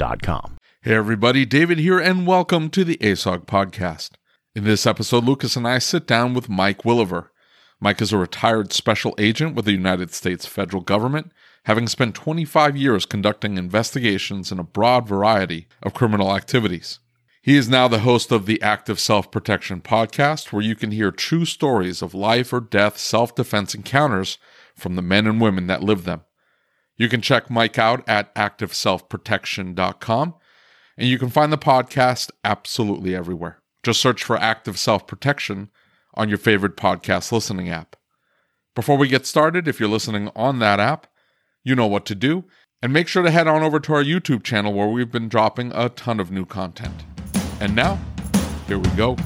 Getshopware.com. Hey everybody, David here, and welcome to the ASOG podcast. In this episode, Lucas and I sit down with Mike Willever. Mike is a retired special agent with the United States federal government, having spent 25 years conducting investigations in a broad variety of criminal activities. He is now the host of the Active Self Protection podcast, where you can hear true stories of life or death self defense encounters from the men and women that live them. You can check Mike out at activeselfprotection.com and you can find the podcast absolutely everywhere. Just search for Active Self Protection on your favorite podcast listening app. Before we get started, if you're listening on that app, you know what to do. And make sure to head on over to our YouTube channel where we've been dropping a ton of new content. And now, here we go.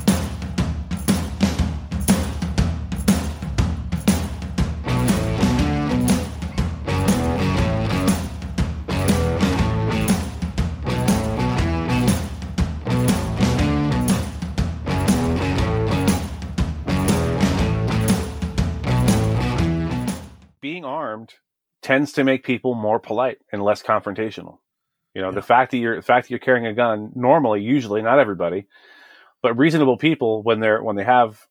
Tends to make people more polite and less confrontational. You know, Yeah. the fact that you're the fact that you're carrying a gun normally, usually, not everybody, but reasonable people when they're when they have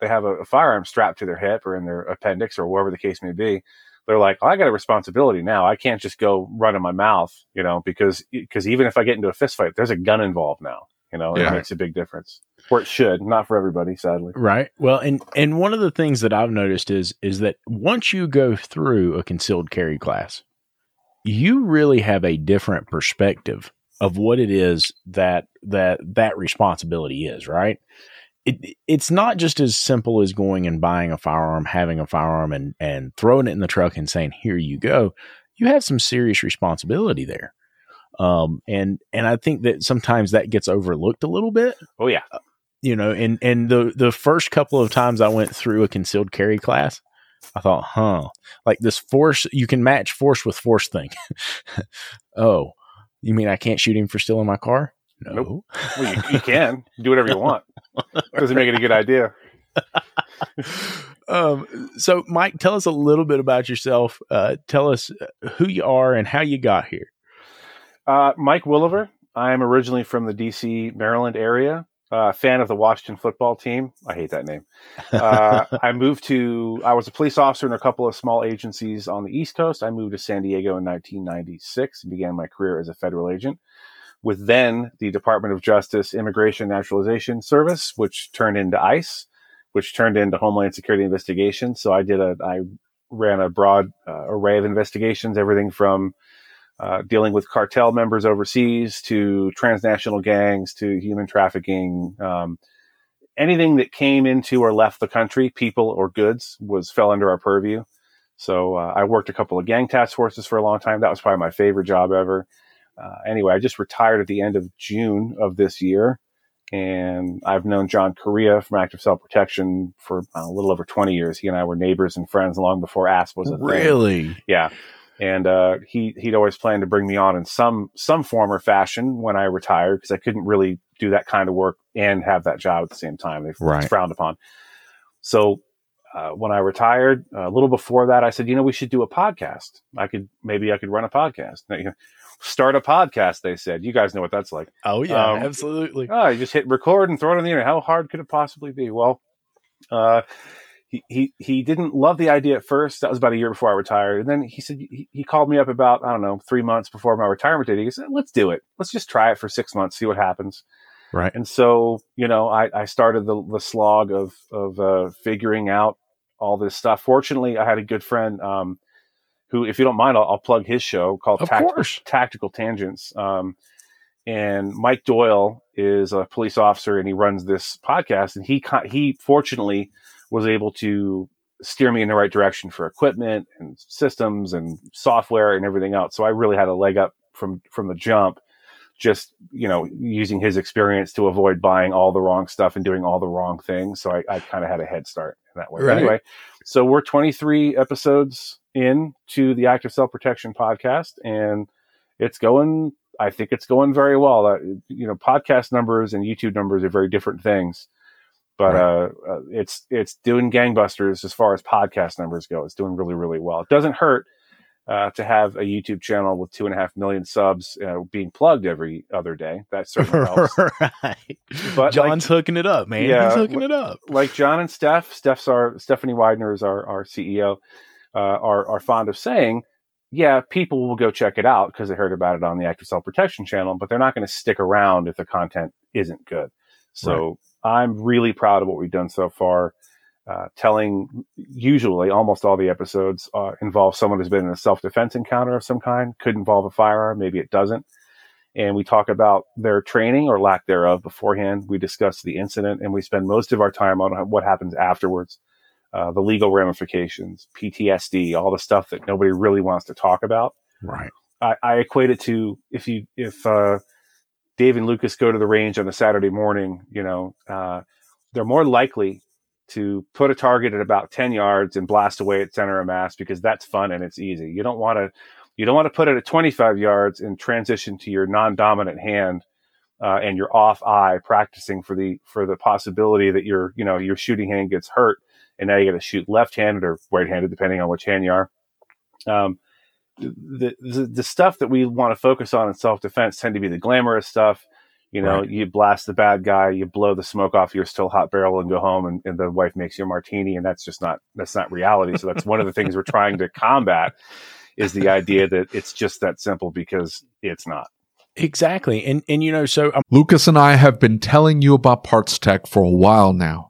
they have a, a firearm strapped to their hip or in their appendix or wherever the case may be, they're like, I got a responsibility now. I can't just go run in my mouth, you know, because because even if I get into a fist fight, there's a gun involved now. You know, Yeah. it makes a big difference. Or it should, not for everybody, sadly. Right. Well, and and one of the things that I've noticed is is that once you go through a concealed carry class, you really have a different perspective of what it is that that that responsibility is, right? It it's not just as simple as going and buying a firearm, having a firearm and and throwing it in the truck and saying, "Here you go." You have some serious responsibility there. Um and and I think that sometimes that gets overlooked a little bit Oh yeah. you know, and and the the first couple of times I went through a concealed carry class, I thought, huh, like this force, you can match force with force thing. oh, you mean I can't shoot him for stealing my car? No. Nope. Well, you, you can do whatever you want. Doesn't make it a good idea. um, so, Mike, tell us a little bit about yourself. Uh, tell us who you are and how you got here. Uh, Mike Willever. I'm originally from the DC, Maryland area. Uh, fan of the Washington football team. I hate that name. Uh, I moved to, I was a police officer in a couple of small agencies on the East Coast. I moved to San Diego in 1996 and began my career as a federal agent with then the Department of Justice Immigration Naturalization Service, which turned into ICE, which turned into Homeland Security Investigations. So I did a, I ran a broad uh, array of investigations, everything from uh, dealing with cartel members overseas to transnational gangs to human trafficking. Um, anything that came into or left the country, people or goods, was fell under our purview. So uh, I worked a couple of gang task forces for a long time. That was probably my favorite job ever. Uh, anyway, I just retired at the end of June of this year, and I've known John Correia from Active Self Protection for uh, a little over 20 years. He and I were neighbors and friends long before ASP was a thing. Really? Yeah. And uh, he he'd always planned to bring me on in some some form or fashion when I retired because I couldn't really do that kind of work and have that job at the same time. They Right. frowned upon. So uh, when I retired, a little before that, I said, you know, we should do a podcast. I could maybe I could run a podcast. Now, you know, Start a podcast. They said, you guys know what that's like. Oh yeah, Um, absolutely. Oh, you just hit record and throw it on the internet. How hard could it possibly be? Well, uh, he, he he didn't love the idea at first. That was about a year before I retired, and then he said he, he called me up about I don't know three months before my retirement date. He said, "Let's do it. Let's just try it for six months, see what happens." Right. And so you know, I, I started the the slog of of uh, figuring out all this stuff. Fortunately, I had a good friend um, who, if you don't mind, I'll, I'll plug his show called course. tactical tangents. Um, and Mike Doyle is a police officer, and he runs this podcast. And he he fortunately was able to steer me in the right direction for equipment and systems and software and everything else. So I really had a leg up from from the jump. Just you know, using his experience to avoid buying all the wrong stuff and doing all the wrong things. So I, I kind of had a head start in that way. Right. Anyway, so we're 23 episodes in to the Active Self Protection podcast, and it's going. I think it's going very well. Uh, you know, podcast numbers and YouTube numbers are very different things, but uh, uh, it's it's doing gangbusters as far as podcast numbers go. It's doing really really well. It doesn't hurt uh, to have a YouTube channel with two and a half million subs uh, being plugged every other day. That certainly helps. right. But John's hooking it up, man. Yeah, He's hooking it up. like John and Steph, Steph's our Stephanie Widener is our, our CEO, uh, are are fond of saying, yeah, people will go check it out because they heard about it on the Active Self Protection channel, but they're not going to stick around if the content isn't good. So I'm really proud of what we've done so far. Uh, telling usually almost all the episodes uh, involve someone who's been in a self defense encounter of some kind. Could involve a firearm, maybe it doesn't. And we talk about their training or lack thereof beforehand. We discuss the incident, and we spend most of our time on what happens afterwards, uh, the legal ramifications, PTSD, all the stuff that nobody really wants to talk about. Right. I, I equate it to if you if uh, Dave and Lucas go to the range on a Saturday morning, you know, uh, they're more likely to put a target at about ten yards and blast away at center of mass because that's fun and it's easy. You don't want to you don't want to put it at twenty five yards and transition to your non dominant hand. Uh, and your off eye practicing for the for the possibility that your you know your shooting hand gets hurt and now you got to shoot left handed or right handed depending on which hand you are. Um, the, the the stuff that we want to focus on in self defense tend to be the glamorous stuff. You know, Right. you blast the bad guy, you blow the smoke off your still hot barrel, and go home, and, and the wife makes you a martini, and that's just not that's not reality. So that's one of the things we're trying to combat is the idea that it's just that simple because it's not. Exactly. And and you know, so um, Lucas and I have been telling you about PartsTech for a while now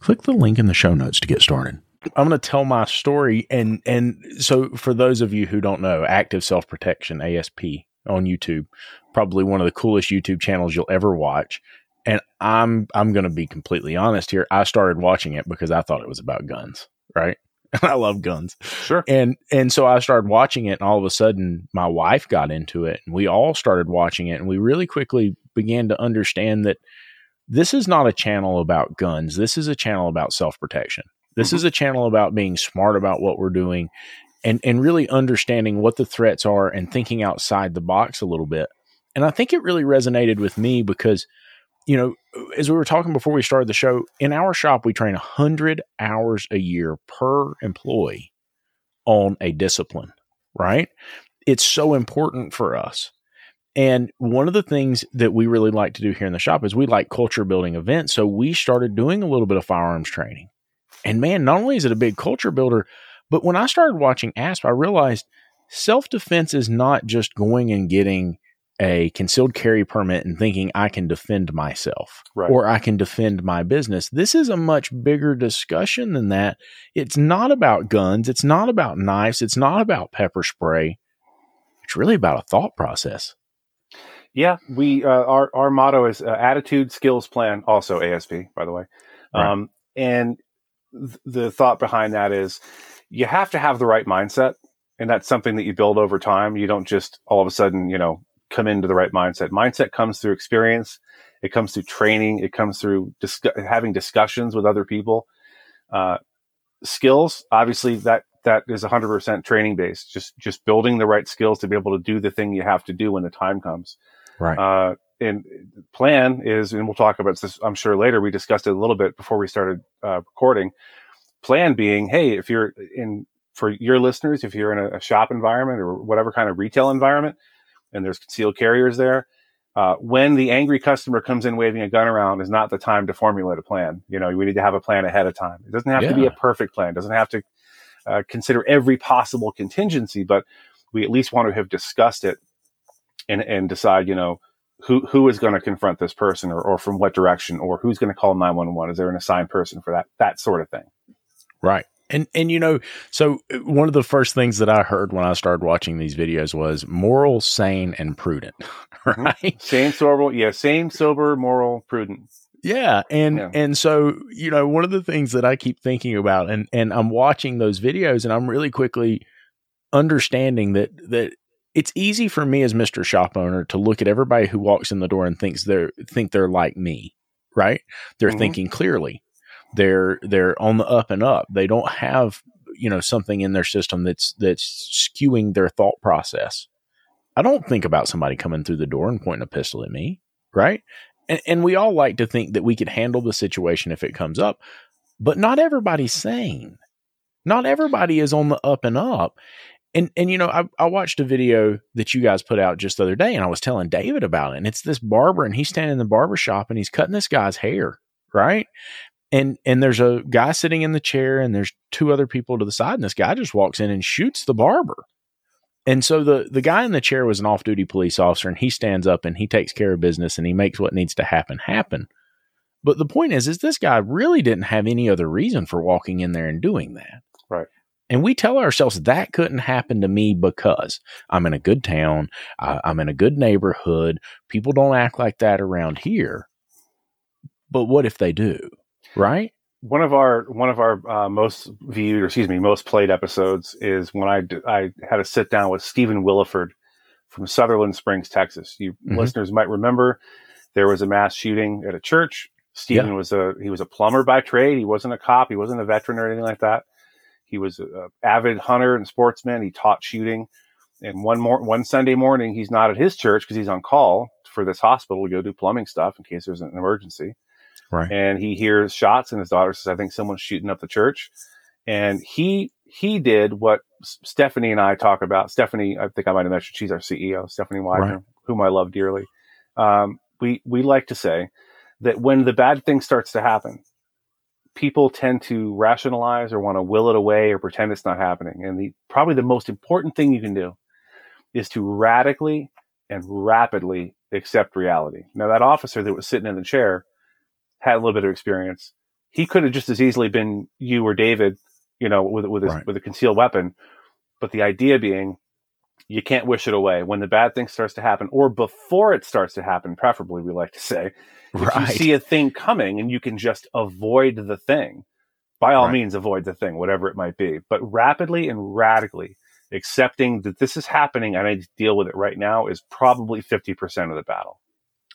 Click the link in the show notes to get started. I'm going to tell my story, and and so for those of you who don't know, Active Self Protection (ASP) on YouTube, probably one of the coolest YouTube channels you'll ever watch. And I'm I'm going to be completely honest here. I started watching it because I thought it was about guns, right? and I love guns. Sure. And and so I started watching it, and all of a sudden, my wife got into it, and we all started watching it, and we really quickly began to understand that this is not a channel about guns. This is a channel about self protection. This mm-hmm. is a channel about being smart about what we're doing, and and really understanding what the threats are and thinking outside the box a little bit. And I think it really resonated with me because you know, as we were talking before we started the show, in our shop, we train 100 hours a year per employee on a discipline, right? It's so important for us. And one of the things that we really like to do here in the shop is we like culture building events. So we started doing a little bit of firearms training. And man, not only is it a big culture builder, but when I started watching ASP, I realized self defense is not just going and getting a concealed carry permit and thinking I can defend myself right. or I can defend my business. This is a much bigger discussion than that. It's not about guns. It's not about knives. It's not about pepper spray. It's really about a thought process. Yeah, we uh, our our motto is uh, attitude, skills, plan. Also ASP, by the way, right. um, and th- the thought behind that is you have to have the right mindset, and that's something that you build over time. You don't just all of a sudden, you know, come into the right mindset. Mindset comes through experience. It comes through training. It comes through dis- having discussions with other people. Uh, skills, obviously, that that is 100% training based. Just just building the right skills to be able to do the thing you have to do when the time comes. Right. Uh, and plan is, and we'll talk about this, I'm sure later. We discussed it a little bit before we started uh, recording. Plan being, hey, if you're in for your listeners, if you're in a, a shop environment or whatever kind of retail environment, and there's concealed carriers there. Uh, when the angry customer comes in waving a gun around is not the time to formulate a plan. You know, we need to have a plan ahead of time. It doesn't have yeah. to be a perfect plan. It doesn't have to uh, consider every possible contingency, but we at least want to have discussed it and, and decide, you know, who, who is going to confront this person or, or from what direction or who's going to call 911? Is there an assigned person for that? That sort of thing. Right. And and you know, so uh, one of the first things that I heard when I started watching these videos was moral, sane, and prudent. Mm-hmm. Right? Sane, sober, yeah, sane, sober, moral, prudent. Yeah, and yeah. and so you know, one of the things that I keep thinking about, and and I'm watching those videos, and I'm really quickly understanding that that it's easy for me as Mr. Shop Owner to look at everybody who walks in the door and thinks they're think they're like me, right? They're mm-hmm. thinking clearly. They're they're on the up and up. They don't have you know something in their system that's that's skewing their thought process. I don't think about somebody coming through the door and pointing a pistol at me, right? And, and we all like to think that we could handle the situation if it comes up, but not everybody's sane. Not everybody is on the up and up. And and you know, I, I watched a video that you guys put out just the other day, and I was telling David about it. And it's this barber, and he's standing in the barber shop and he's cutting this guy's hair, right? and and there's a guy sitting in the chair and there's two other people to the side and this guy just walks in and shoots the barber and so the the guy in the chair was an off-duty police officer and he stands up and he takes care of business and he makes what needs to happen happen but the point is is this guy really didn't have any other reason for walking in there and doing that right and we tell ourselves that couldn't happen to me because I'm in a good town, I, I'm in a good neighborhood. People don't act like that around here. But what if they do? right? One of our one of our uh, most viewed, or excuse me, most played episodes is when I I had a sit down with Stephen Williford from Sutherland Springs, Texas. You mm-hmm. listeners might remember there was a mass shooting at a church. Stephen yeah. was a he was a plumber by trade. He wasn't a cop. He wasn't a veteran or anything like that. He was an avid hunter and sportsman. He taught shooting. And one more one Sunday morning, he's not at his church because he's on call for this hospital to go do plumbing stuff in case there's an emergency. Right. And he hears shots and his daughter says, I think someone's shooting up the church. And he, he did what Stephanie and I talk about. Stephanie, I think I might have mentioned she's our CEO, Stephanie Widener, right. whom I love dearly. Um, we, we like to say that when the bad thing starts to happen, people tend to rationalize or want to will it away or pretend it's not happening. And the, probably the most important thing you can do is to radically and rapidly accept reality. Now, that officer that was sitting in the chair had a little bit of experience. He could have just as easily been you or David, you know, with with a, right. with a concealed weapon. But the idea being, you can't wish it away when the bad thing starts to happen, or before it starts to happen. Preferably, we like to say, right. if you see a thing coming and you can just avoid the thing, by all Right. means avoid the thing, whatever it might be. But rapidly and radically accepting that this is happening and I need to deal with it right now is probably 50% of the battle.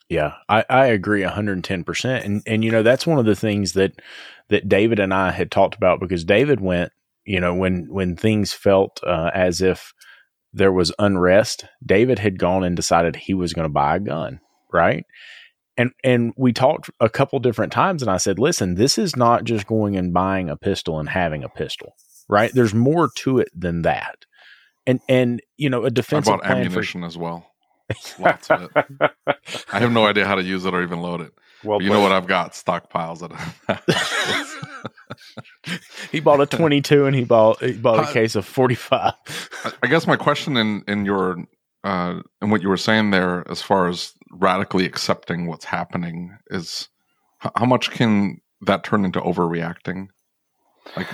Yeah, I, I agree 110%. And, and, you know, that's one of the things that, that David and I had talked about because David went, you know, when, when things felt uh, as if there was unrest, David had gone and decided he was going to buy a gun. Right. And, and we talked a couple different times and I said, listen, this is not just going and buying a pistol and having a pistol, right? There's more to it than that. And, and, you know, a I defensive bought plan for, ammunition as well. Lots of it. I have no idea how to use it or even load it. well, But you know what I've got? Stockpiles of he bought a 22 and he bought he bought a case of 45 I- I guess my question in in your uh in what you were saying there, as far as radically accepting what's happening, is how much can that turn into overreacting? Like,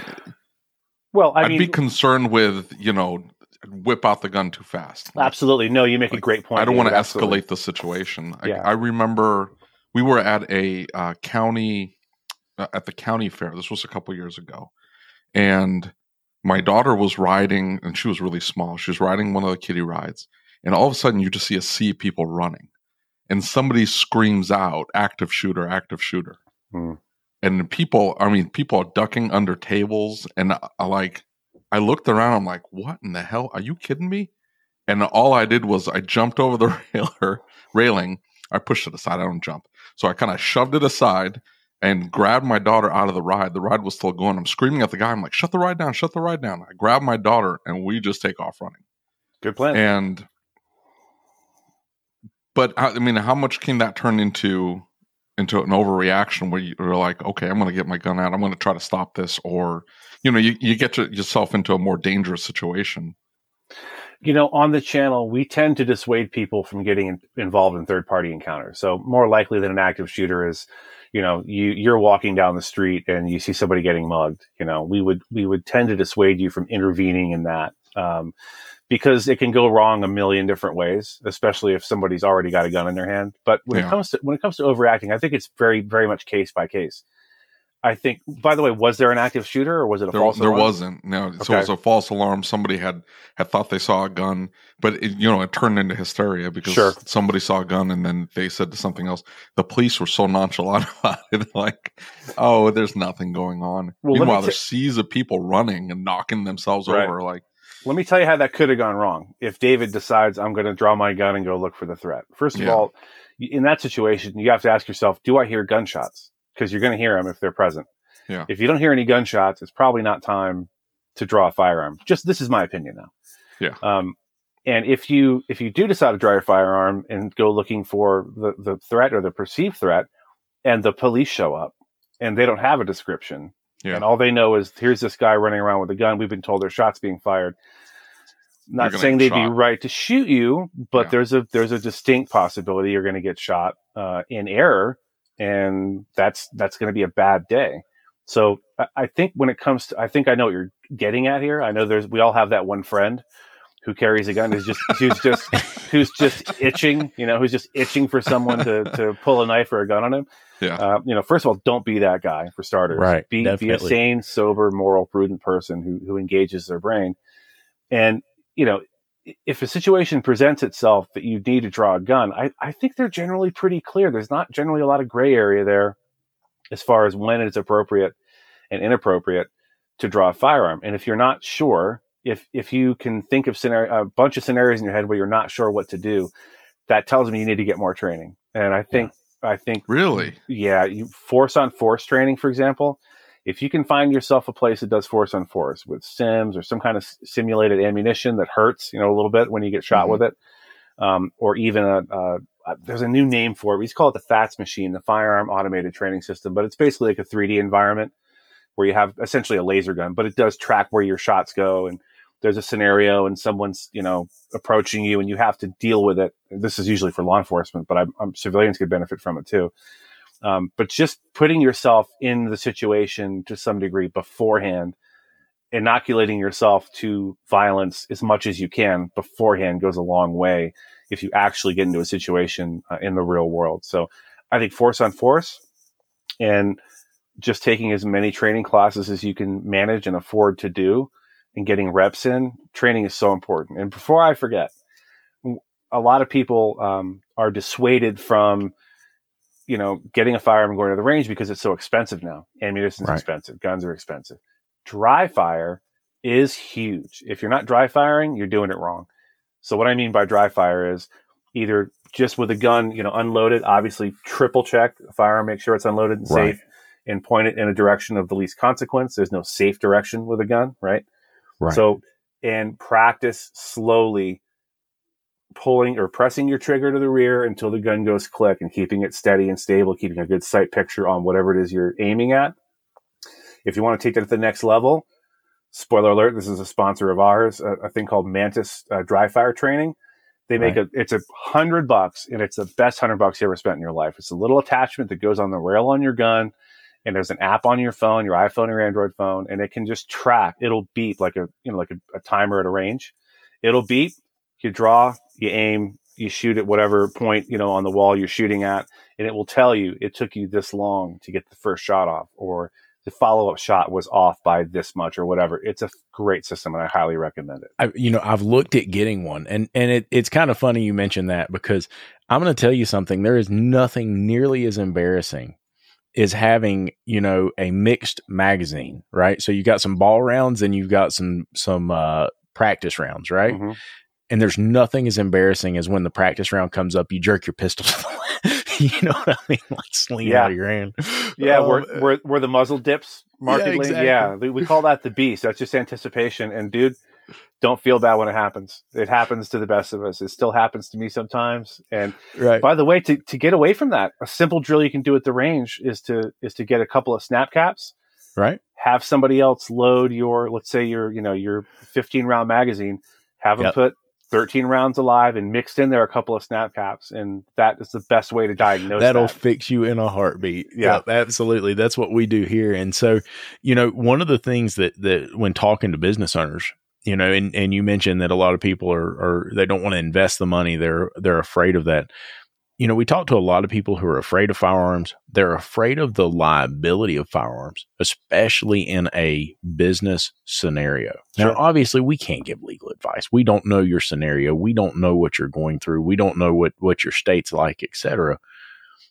Well, I I would mean, be concerned with you know whip out the gun too fast. Like, absolutely. No, you make a great point. I don't want to escalate the situation. I, Yeah. I remember we were at a uh, county uh, at the county fair. This was a couple years ago, and my daughter was riding, and she was really small. She was riding one of the kiddie rides, and all of a sudden, you just see a sea of people running, and somebody screams out, "Active shooter! Active shooter!" Hmm. And people, I mean, people are ducking under tables, and I, I like, I looked around. I'm like, "What in the hell? Are you kidding me?" And all I did was I jumped over the railer, railing. I pushed it aside. I don't jump. So I kind of shoved it aside and grabbed my daughter out of the ride. The ride was still going. I'm screaming at the guy. I'm like, shut the ride down, shut the ride down. I grab my daughter and we just take off running. Good plan. And, but I mean, how much can that turn into, into an overreaction where you're like, okay, I'm going to get my gun out. I'm going to try to stop this. Or, you know, you, you get yourself into a more dangerous situation. you know, on the channel, we tend to dissuade people from getting in, involved in third party encounters. So more likely than an active shooter is, you know, you, you're walking down the street and you see somebody getting mugged. You know, we would, we would tend to dissuade you from intervening in that. Um, because it can go wrong a million different ways, especially if somebody's already got a gun in their hand. But when Yeah. it comes to, when it comes to overacting, I think it's very, very much case by case. I think, by the way, was there an active shooter or was it a There, false there alarm? wasn't. No, so it was a false alarm. Somebody had had thought they saw a gun, but it, you know it turned into hysteria because Sure. somebody saw a gun and then they said to something else. The police were so nonchalant about it, like, "Oh, there's nothing going on." Well, Meanwhile, ta- there's seas of people running and knocking themselves Right. over. Like, Let me tell you how that could have gone wrong. If David decides I'm going to draw my gun and go look for the threat. First of Yeah. all, in that situation, you have to ask yourself, do I hear gunshots? Because you're going to hear them if they're present. Yeah. If you don't hear any gunshots, it's probably not time to draw a firearm. Just this is my opinion now. Yeah. Um, and if you if you do decide to draw your firearm and go looking for the, the threat or the perceived threat, and the police show up and they don't have a description, Yeah. and all they know is here's this guy running around with a gun. We've been told there's shots being fired. Not saying they'd be right to shoot you, but Yeah. there's a there's a distinct possibility you're going to get shot uh, in error, and that's that's going to be a bad day. So I, I think when it comes to, I think I know what you're getting at here. I know there's we all have that one friend who carries a gun who's just who's just who's just itching, you know, who's just itching for someone to to pull a knife or a gun on him. yeah, Uh, you know, first of all, don't be that guy for starters. Right, Be be a sane, sober, moral, prudent person who who engages their brain. And you know, if a situation presents itself that you need to draw a gun, I I think they're generally pretty clear. There's not generally a lot of gray area there as far as when it's appropriate and inappropriate to draw a firearm. And if you're not sure, if if you can think of scenario, a bunch of scenarios in your head where you're not sure what to do, that tells me you need to get more training. And I think I think really. yeah, you force on force training, for example. If you can find yourself a place that does force on force with sims or some kind of simulated ammunition that hurts, you know, a little bit when you get shot Mhm. with it, um, or even a, a, a there's a new name for it. We just call it the FATS machine, the firearm automated training system, but it's basically like a 3D environment where you have essentially a laser gun, but it does track where your shots go and there's a scenario and someone's you know approaching you and you have to deal with it. This is usually for law enforcement, but I'm, I'm, civilians could benefit from it too. Um, but just putting yourself in the situation to some degree beforehand, inoculating yourself to violence as much as you can beforehand goes a long way if you actually get into a situation uh, in the real world. So I think force on force and just taking as many training classes as you can manage and afford to do and getting reps in, training is so important. And before I forget, a lot of people um, are dissuaded from, you know, getting a firearm and going to the range because it's so expensive now. Ammunition's right. expensive, guns are expensive. Dry fire is huge. If you're not dry firing, you're doing it wrong. So what I mean by dry fire is either just with a gun, you know, unloaded, obviously triple check the firearm, make sure it's unloaded and right. safe, and point it in a direction of the least consequence. There's no safe direction with a gun, right? Right. So, and practice slowly pulling or pressing your trigger to the rear until the gun goes click and keeping it steady and stable, keeping a good sight picture on whatever it is you're aiming at. If you want to take that to the next level, spoiler alert, this is a sponsor of ours, a, a thing called Mantis uh, Dry Fire Training. They make right. a, it's a hundred bucks and it's the best hundred bucks you ever spent in your life. It's a little attachment that goes on the rail on your gun and there's an app on your phone, your iPhone or Android phone, and it can just track. It'll beep like a, you know, like a, a timer at a range. It'll beep. You draw, you aim, you shoot at whatever point, you know, on the wall you're shooting at, and it will tell you it took you this long to get the first shot off or the follow up shot was off by this much or whatever. It's a great system, and I highly recommend it. I, you know, I've looked at getting one, and and it, it's kind of funny you mentioned that because I'm going to tell you something. There is nothing nearly as embarrassing as having you know a mixed magazine, right? So you got some ball rounds and you've got some some uh, practice rounds, right? Mm-hmm. And there's nothing as embarrassing as when the practice round comes up, you jerk your pistol you know what I mean? Like sling yeah. out of your hand. Yeah, um, where, where, where the muzzle dips markedly. Yeah, exactly. yeah, we call that the beast. That's just anticipation. And dude, don't feel bad when it happens. It happens to the best of us. It still happens to me sometimes. And right. by the way, to, to get away from that, a simple drill you can do at the range is to is to get a couple of snap caps. Right. Have somebody else load your let's say your, you know, your 15 round magazine, have them yep. put 13 rounds alive and mixed in there a couple of snap caps and that is the best way to diagnose that'll that. fix you in a heartbeat yeah yep, absolutely that's what we do here and so you know one of the things that that when talking to business owners you know and and you mentioned that a lot of people are are they don't want to invest the money they're they're afraid of that you know, we talk to a lot of people who are afraid of firearms. They're afraid of the liability of firearms, especially in a business scenario. Sure. Now, obviously, we can't give legal advice. We don't know your scenario. We don't know what you're going through. We don't know what, what your state's like, etc.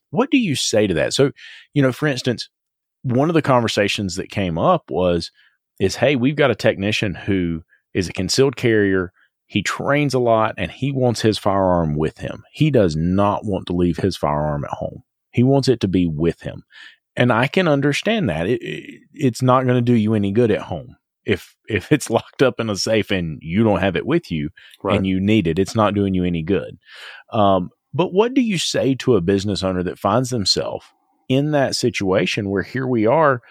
What do you say to that? So, you know, for instance, one of the conversations that came up was, is, hey, we've got a technician who is a concealed carrier he trains a lot and he wants his firearm with him. He does not want to leave his firearm at home. He wants it to be with him. And I can understand that. It, it, it's not going to do you any good at home. If if it's locked up in a safe and you don't have it with you right. and you need it, it's not doing you any good. Um, but what do you say to a business owner that finds themselves in that situation where here we are,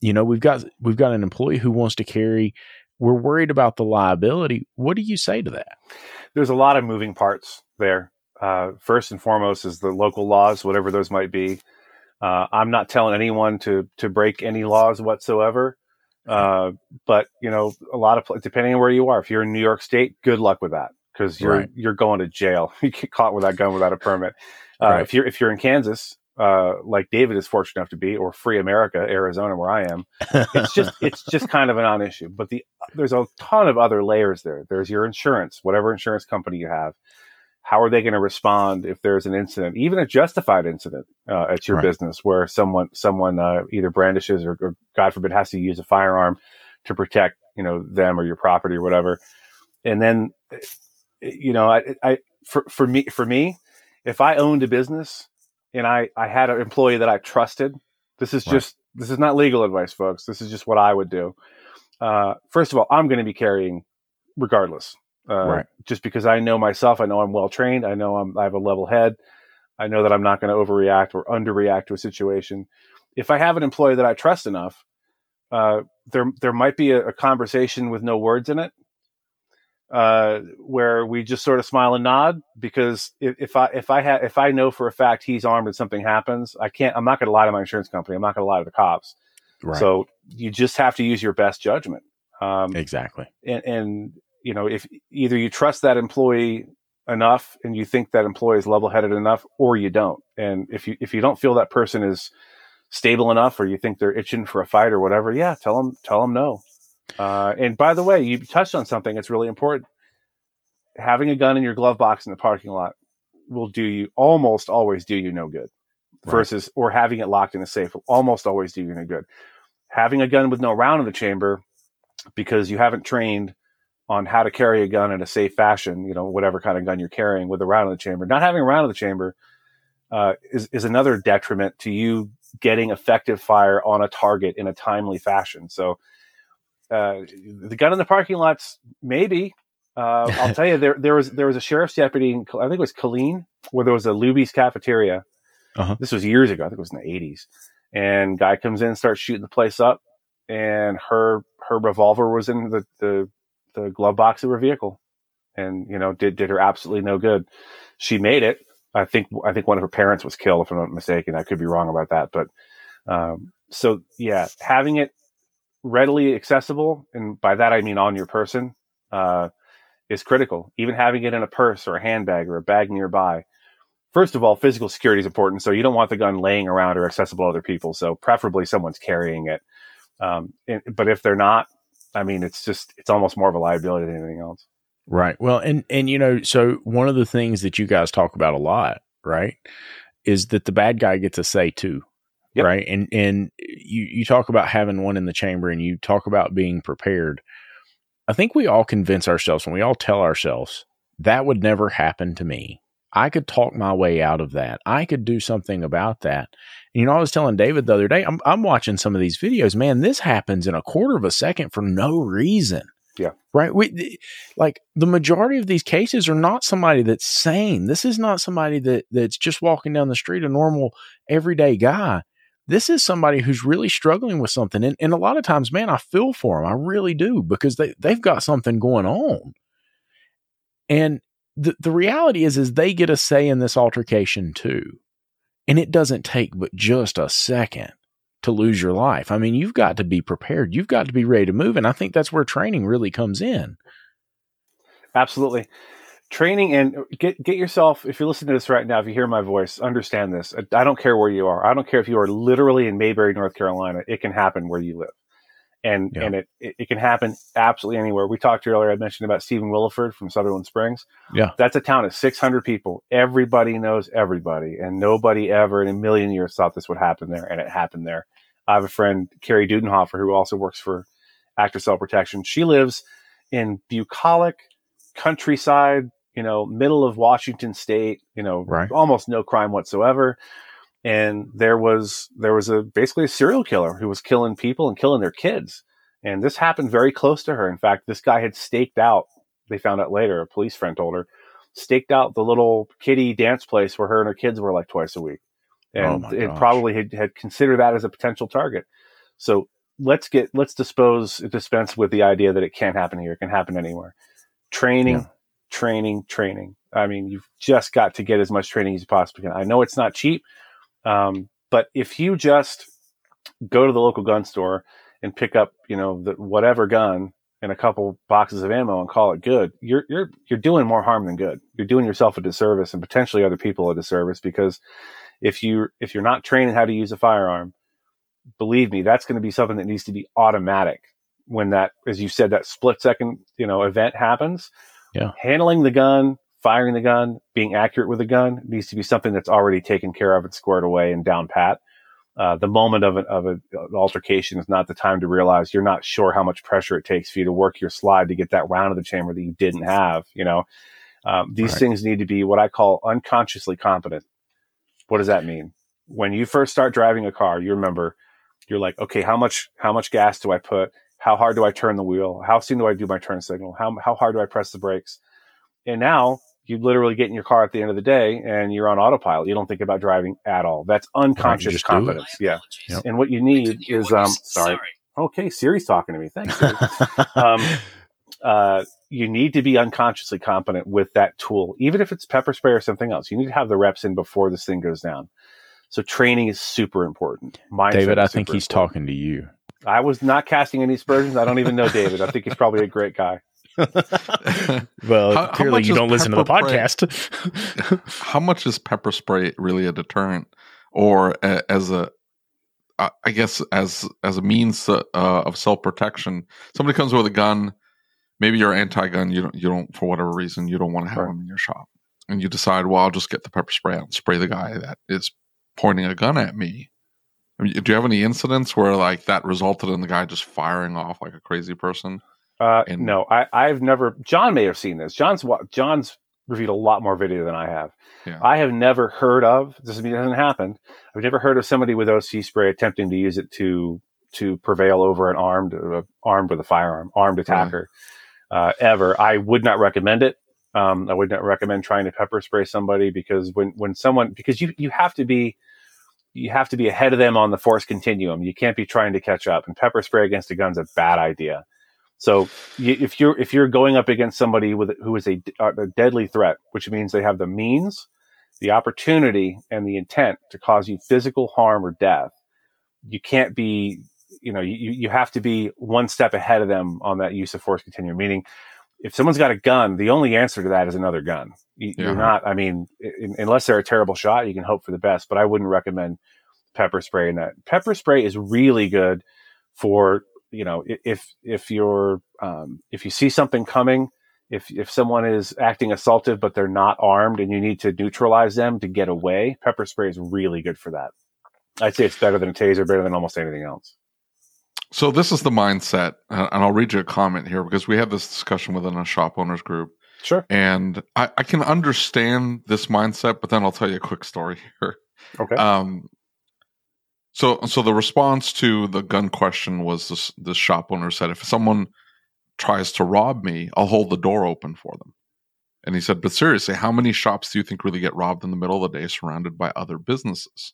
you know, we've got we've got an employee who wants to carry we're worried about the liability. What do you say to that? There's a lot of moving parts there. Uh, first and foremost is the local laws, whatever those might be. Uh, I'm not telling anyone to to break any laws whatsoever. Uh, but you know, a lot of depending on where you are, if you're in New York State, good luck with that because you're right. you're going to jail. you get caught with that gun without a permit. Uh, right. If you're if you're in Kansas, uh, like David is fortunate enough to be, or Free America, Arizona, where I am, it's just it's just kind of a non-issue. But the there's a ton of other layers there. There's your insurance, whatever insurance company you have. How are they going to respond if there's an incident, even a justified incident uh, at your right. business, where someone someone uh, either brandishes or, or, God forbid, has to use a firearm to protect you know them or your property or whatever. And then, you know, I, I for for me for me, if I owned a business and I I had an employee that I trusted, this is just this is not legal advice, folks. This is just what I would do uh, first of all, I'm going to be carrying regardless. Uh, right. Just because I know myself, I know I'm well trained. I know I'm, I have a level head. I know that I'm not going to overreact or underreact to a situation. If I have an employee that I trust enough, uh, there there might be a, a, conversation with no words in it, uh, where we just sort of smile and nod. Because if, if I if I have if I know for a fact he's armed and something happens, I can't. I'm not going to lie to my insurance company. I'm not going to lie to the cops. Right. So you just have to use your best judgment. Um, exactly. And, and, you know, if either you trust that employee enough and you think that employee is level headed enough or you don't. And if you, if you don't feel that person is stable enough, or you think they're itching for a fight or whatever, yeah, tell them tell them no. Uh, and by the way, you touched on something that's really important. Having a gun in your glove box in the parking lot will do you almost always do you no good. Right. Versus or having it locked in a safe will almost always do you no good. Having a gun with no round in the chamber because you haven't trained on how to carry a gun in a safe fashion, you know, whatever kind of gun you're carrying with a round in the chamber. Not having a round in the chamber uh, is, is another detriment to you getting effective fire on a target in a timely fashion. So, uh, the gun in the parking lots, maybe. Uh, I'll tell you, there there was there was a sheriff's deputy, in, I think it was Killeen, where there was a Luby's cafeteria. Uh-huh. This was years ago. I think it was in the '80s. And guy comes in, starts shooting the place up, and her her revolver was in the the, the glove box of her vehicle, and you know did did her absolutely no good. She made it. I think I think one of her parents was killed, if I'm not mistaken. I could be wrong about that, but um, so yeah, having it readily accessible, and by that I mean on your person, uh, is critical. Even having it in a purse or a handbag or a bag nearby. First of all, physical security is important, so you don't want the gun laying around or accessible to other people. So preferably someone's carrying it. Um, and, but if they're not, I mean, it's just it's almost more of a liability than anything else. Right. Well, and and you know, so one of the things that you guys talk about a lot, right, is that the bad guy gets a say too. Yep. Right. And and you you talk about having one in the chamber and you talk about being prepared. I think we all convince ourselves and we all tell ourselves that would never happen to me. I could talk my way out of that. I could do something about that. And, you know, I was telling David the other day, I'm, I'm watching some of these videos. Man, this happens in a quarter of a second for no reason. Yeah. Right. We, like the majority of these cases are not somebody that's sane. This is not somebody that that's just walking down the street, a normal everyday guy. This is somebody who's really struggling with something. And, and a lot of times, man, I feel for them. I really do because they, they've got something going on. And the, the reality is is they get a say in this altercation too. And it doesn't take but just a second to lose your life. I mean, you've got to be prepared. You've got to be ready to move. And I think that's where training really comes in. Absolutely. Training and get get yourself if you're listening to this right now, if you hear my voice, understand this. I don't care where you are. I don't care if you are literally in Mayberry, North Carolina. It can happen where you live and yeah. and it, it, it can happen absolutely anywhere. We talked earlier. I mentioned about Stephen Williford from Sutherland Springs. Yeah, that's a town of 600 people. Everybody knows everybody, and nobody ever in a million years thought this would happen there, and it happened there. I have a friend, Carrie Dudenhofer, who also works for Active Self Protection. She lives in bucolic countryside, you know, middle of Washington State. You know, right. almost no crime whatsoever. And there was there was a basically a serial killer who was killing people and killing their kids. And this happened very close to her. In fact this guy had staked out they found out later a police friend told her staked out the little kitty dance place where her and her kids were like twice a week. Oh and oh it probably had, had considered that as a potential target. So let's get let's dispose dispense with the idea that it can't happen here. It can happen anywhere. Training yeah. Training training i mean you've just got to get as much training as you possibly can i know it's not cheap um, but if you just go to the local gun store and pick up, you know, the, whatever gun and a couple boxes of ammo and call it good, you're you're you're doing more harm than good. You're doing yourself a disservice and potentially other people a disservice because if you if you're not training how to use a firearm, believe me, that's going to be something that needs to be automatic when that, as you said, that split second, you know, event happens. Yeah. Handling the gun, firing the gun, being accurate with the gun needs to be something that's already taken care of and squared away and down pat. Uh, the moment of, a, of a, an altercation is not the time to realize you're not sure how much pressure it takes for you to work your slide to get that round of the chamber that you didn't have. You know, um, these right. things need to be what I call unconsciously competent. What does that mean? When you first start driving a car, you remember you're like, okay, how much how much gas do I put? How hard do I turn the wheel? How soon do I do my turn signal? How how hard do I press the brakes? And now you literally get in your car at the end of the day and you're on autopilot. You don't think about driving at all. That's unconscious right, competence. Yeah. Yep. And what you need is, um, sorry. sorry. Okay. Siri's talking to me. Thanks. um, uh, you need to be unconsciously competent with that tool, even if it's pepper spray or something else. You need to have the reps in before this thing goes down. So training is super important. Mindset David, I think he's important. talking to you. I was not casting any aspersions. I don't even know David. I think he's probably a great guy. well, how, clearly how you don't listen to the podcast. how much is pepper spray really a deterrent, or a, as a uh, I guess as as a means uh, of self protection, somebody comes with a gun. Maybe you're anti-gun. You don't. You don't for whatever reason you don't want to have right. them in your shop, and you decide, well, I'll just get the pepper spray out and spray the guy that is pointing a gun at me. I mean, do you have any incidents where like that resulted in the guy just firing off like a crazy person? Uh, and, no, I, I've never. John may have seen this. John's John's reviewed a lot more video than I have. Yeah. I have never heard of. This doesn't mean it hasn't happened. I've never heard of somebody with OC spray attempting to use it to to prevail over an armed uh, armed with a firearm armed attacker. Right. Uh, ever, I would not recommend it. Um, I would not recommend trying to pepper spray somebody because when when someone because you you have to be you have to be ahead of them on the force continuum. You can't be trying to catch up. And pepper spray against a gun is a bad idea. So if you're if you're going up against somebody with who is a, uh, a deadly threat, which means they have the means, the opportunity, and the intent to cause you physical harm or death, you can't be you know you you have to be one step ahead of them on that use of force continuum. Meaning, if someone's got a gun, the only answer to that is another gun. You, are not. I mean, in, unless they're a terrible shot, you can hope for the best. But I wouldn't recommend pepper spray in that. Pepper spray is really good for you know, if if you're um, if you see something coming, if if someone is acting assaultive but they're not armed and you need to neutralize them to get away, pepper spray is really good for that. I'd say it's better than a taser, better than almost anything else. So this is the mindset, and I'll read you a comment here because we had this discussion within a shop owners group. Sure. And I, I can understand this mindset, but then I'll tell you a quick story here. Okay. Um, so, so the response to the gun question was this: the shop owner said, "If someone tries to rob me, I'll hold the door open for them." And he said, "But seriously, how many shops do you think really get robbed in the middle of the day, surrounded by other businesses?"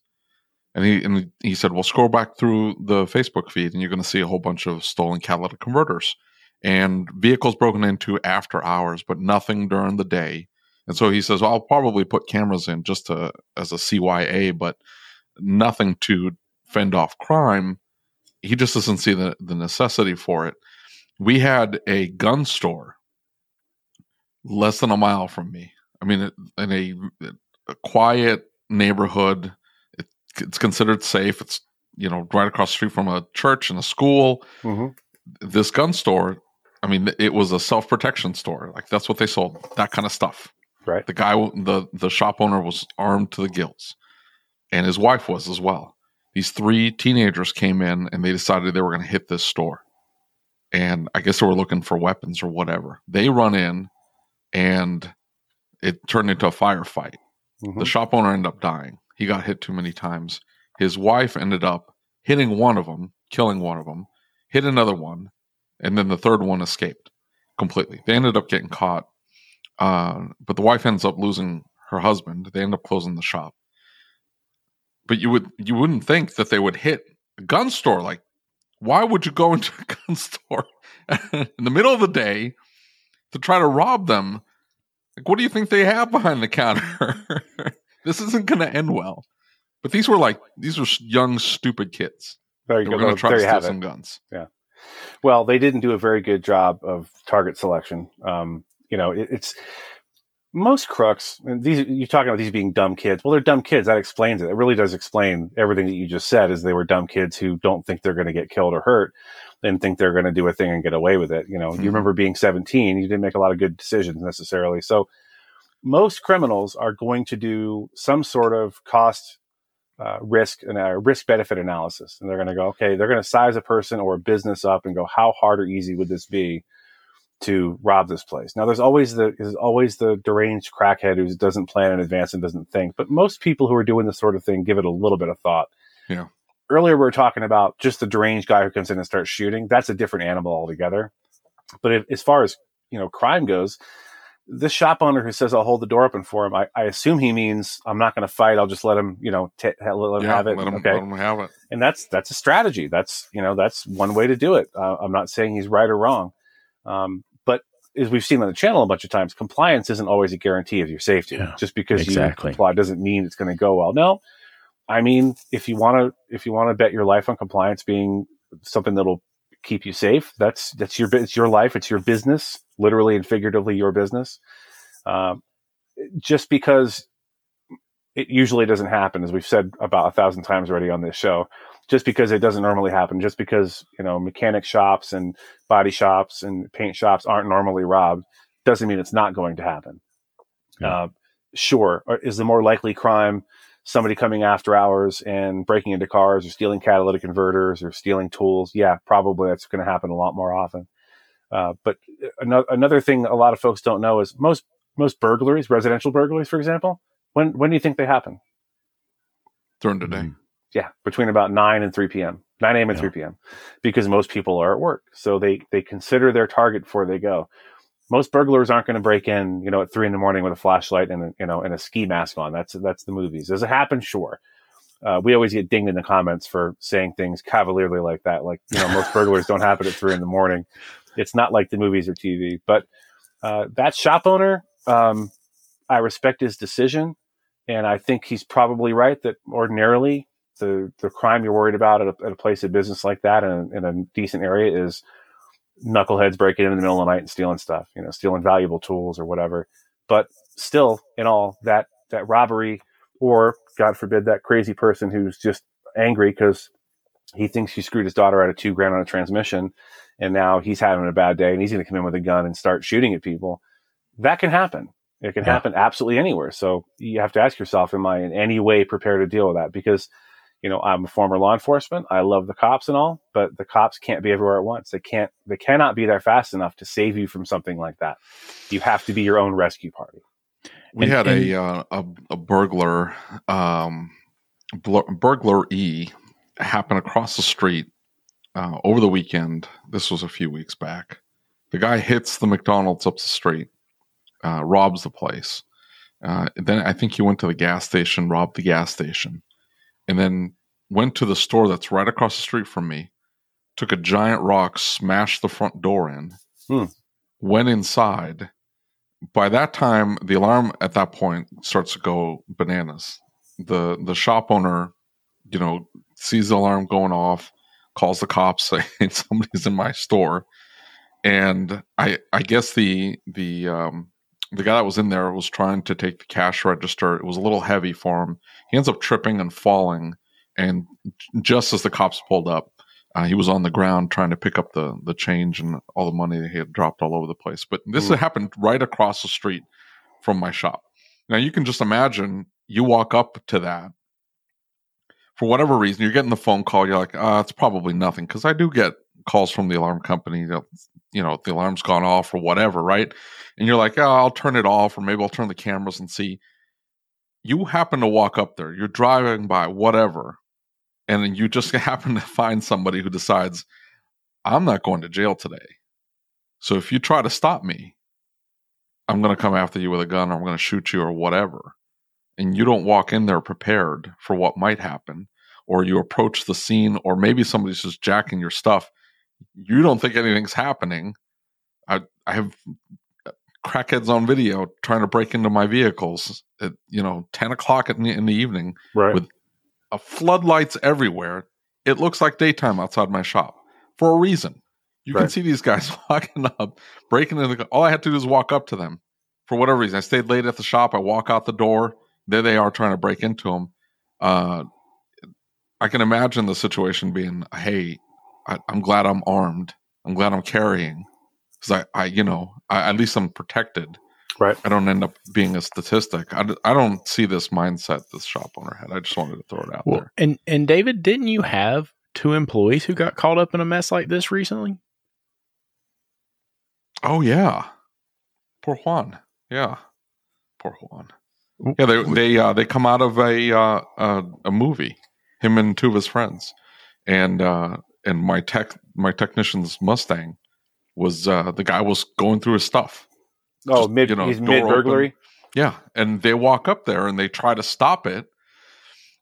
And he and he said, "Well, scroll back through the Facebook feed, and you're going to see a whole bunch of stolen catalytic converters and vehicles broken into after hours, but nothing during the day." And so he says, well, "I'll probably put cameras in just to as a CYA, but nothing to fend off crime. He just doesn't see the, the necessity for it. We had a gun store less than a mile from me. I mean, in a, a quiet neighborhood, it's considered safe. It's you know right across the street from a church and a school. Mm-hmm. This gun store, I mean, it was a self protection store. Like that's what they sold. That kind of stuff. Right. The guy, the the shop owner was armed to the gills, and his wife was as well these three teenagers came in and they decided they were going to hit this store. And I guess they were looking for weapons or whatever. They run in and it turned into a firefight. Mm-hmm. The shop owner ended up dying. He got hit too many times. His wife ended up hitting one of them, killing one of them, hit another one, and then the third one escaped completely. They ended up getting caught. Uh, but the wife ends up losing her husband. They end up closing the shop but you would you wouldn't think that they would hit a gun store. Like, why would you go into a gun store in the middle of the day to try to rob them? Like, what do you think they have behind the counter? this isn't going to end well. But these were like these were young, stupid kids. Very good. We're going to try to steal some guns. Yeah. Well, they didn't do a very good job of target selection. Um, you know, it, it's most crooks, these you're talking about these being dumb kids. Well, they're dumb kids. That explains it. It really does explain everything that you just said. Is they were dumb kids who don't think they're going to get killed or hurt, and think they're going to do a thing and get away with it. You know, mm-hmm. you remember being 17. You didn't make a lot of good decisions necessarily. So, most criminals are going to do some sort of cost uh, risk and a risk benefit analysis, and they're going to go, okay, they're going to size a person or a business up and go, how hard or easy would this be? to rob this place. Now, there's always the there's always the deranged crackhead who doesn't plan in advance and doesn't think. But most people who are doing this sort of thing give it a little bit of thought. Yeah. Earlier, we were talking about just the deranged guy who comes in and starts shooting. That's a different animal altogether. But if, as far as you know, crime goes, this shop owner who says I'll hold the door open for him, I, I assume he means I'm not going to fight. I'll just let him, you know, t- let him yeah, have it. Let him, okay, let him have it. And that's that's a strategy. That's you know that's one way to do it. Uh, I'm not saying he's right or wrong. Um, but as we've seen on the channel a bunch of times, compliance isn't always a guarantee of your safety. Yeah, Just because exactly. you comply doesn't mean it's going to go well. No, I mean, if you want to, if you want to bet your life on compliance being something that'll keep you safe, that's that's your it's your life, it's your business, literally and figuratively your business. Um, just because it usually doesn't happen, as we've said about a thousand times already on this show, just because it doesn't normally happen, just because you know mechanic shops and body shops and paint shops aren't normally robbed, doesn't mean it's not going to happen. Yeah. Uh, sure, is the more likely crime somebody coming after hours and breaking into cars or stealing catalytic converters or stealing tools? Yeah, probably that's going to happen a lot more often. Uh, but another, another thing a lot of folks don't know is most most burglaries, residential burglaries, for example, when when do you think they happen? During the day. Mm-hmm. Yeah, between about nine and three p.m. nine a.m. and yeah. three p.m. Because most people are at work, so they they consider their target before they go. Most burglars aren't going to break in, you know, at three in the morning with a flashlight and a, you know and a ski mask on. That's that's the movies. Does it happen? Sure. Uh, we always get dinged in the comments for saying things cavalierly like that. Like, you know, most burglars don't happen at three in the morning. It's not like the movies or TV. But uh, that shop owner, um, I respect his decision. And I think he's probably right that ordinarily the, the crime you're worried about at a, at a place of business like that in, in a decent area is knuckleheads breaking in, the middle of the night and stealing stuff, you know, stealing valuable tools or whatever. But still, in all, that, that robbery or God forbid that crazy person who's just angry because he thinks he screwed his daughter out of two grand on a transmission and now he's having a bad day and he's going to come in with a gun and start shooting at people. That can happen. It can yeah. happen absolutely anywhere. So you have to ask yourself, am I in any way prepared to deal with that? Because, you know, I'm a former law enforcement. I love the cops and all, but the cops can't be everywhere at once. They can't, they cannot be there fast enough to save you from something like that. You have to be your own rescue party. We and, had and, a, uh, a, a burglar, um, burglar E happen across the street uh, over the weekend. This was a few weeks back. The guy hits the McDonald's up the street, uh, robs the place. Uh, then I think he went to the gas station, robbed the gas station, and then went to the store that's right across the street from me. Took a giant rock, smashed the front door in, hmm. went inside, by that time, the alarm at that point starts to go bananas. The the shop owner, you know, sees the alarm going off, calls the cops, saying somebody's in my store, and I I guess the the um, the guy that was in there was trying to take the cash register. It was a little heavy for him. He ends up tripping and falling, and just as the cops pulled up, uh, he was on the ground trying to pick up the the change and all the money that he had dropped all over the place. But this mm. happened right across the street from my shop. Now you can just imagine you walk up to that for whatever reason, you're getting the phone call. You're like, uh, it's probably nothing because I do get calls from the alarm company that you know the alarm's gone off or whatever, right? And you're like, oh, I'll turn it off, or maybe I'll turn the cameras and see. You happen to walk up there. You're driving by, whatever, and then you just happen to find somebody who decides, I'm not going to jail today. So if you try to stop me, I'm going to come after you with a gun or I'm going to shoot you or whatever. And you don't walk in there prepared for what might happen, or you approach the scene, or maybe somebody's just jacking your stuff. You don't think anything's happening. I, I have crackheads on video trying to break into my vehicles at you know 10 o'clock in the, in the evening right. with a floodlights everywhere. It looks like daytime outside my shop for a reason. You right. can see these guys walking up, breaking in the. All I had to do is walk up to them. For whatever reason, I stayed late at the shop. I walk out the door. There they are trying to break into them. Uh, I can imagine the situation being, "Hey, I, am glad I'm armed. I'm glad I'm carrying because I, I, you know, I, at least I'm protected." Right. I don't end up being a statistic. I, I don't see this mindset this shop owner had. I just wanted to throw it out well, there. And and David, didn't you have two employees who got caught up in a mess like this recently? Oh yeah, poor Juan. Yeah, poor Juan. Yeah, they they uh, they come out of a uh, uh, a movie, him and two of his friends, and uh, and my tech my technician's Mustang was uh, the guy was going through his stuff Oh, mid you know, he's mid burglary. Yeah, and they walk up there and they try to stop it.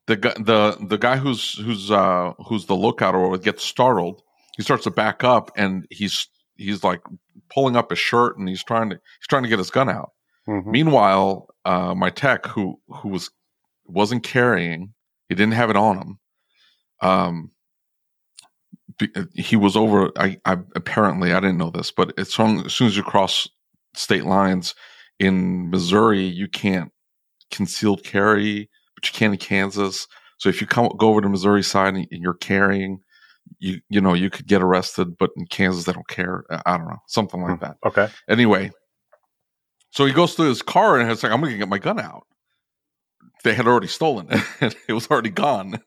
The guy, the the guy who's who's uh who's the lookout or gets startled. He starts to back up and he's he's like pulling up his shirt and he's trying to he's trying to get his gun out. Mm-hmm. Meanwhile, uh, my tech who who was wasn't carrying, he didn't have it on him. Um, he was over. I, I apparently I didn't know this, but as soon, as soon as you cross state lines. In Missouri, you can't concealed carry, but you can in Kansas. So if you come go over to Missouri side and, and you're carrying, you you know you could get arrested, but in Kansas they don't care. I don't know, something like hmm, that. Okay. Anyway, so he goes to his car and it's like, I'm gonna get my gun out. They had already stolen it; it was already gone.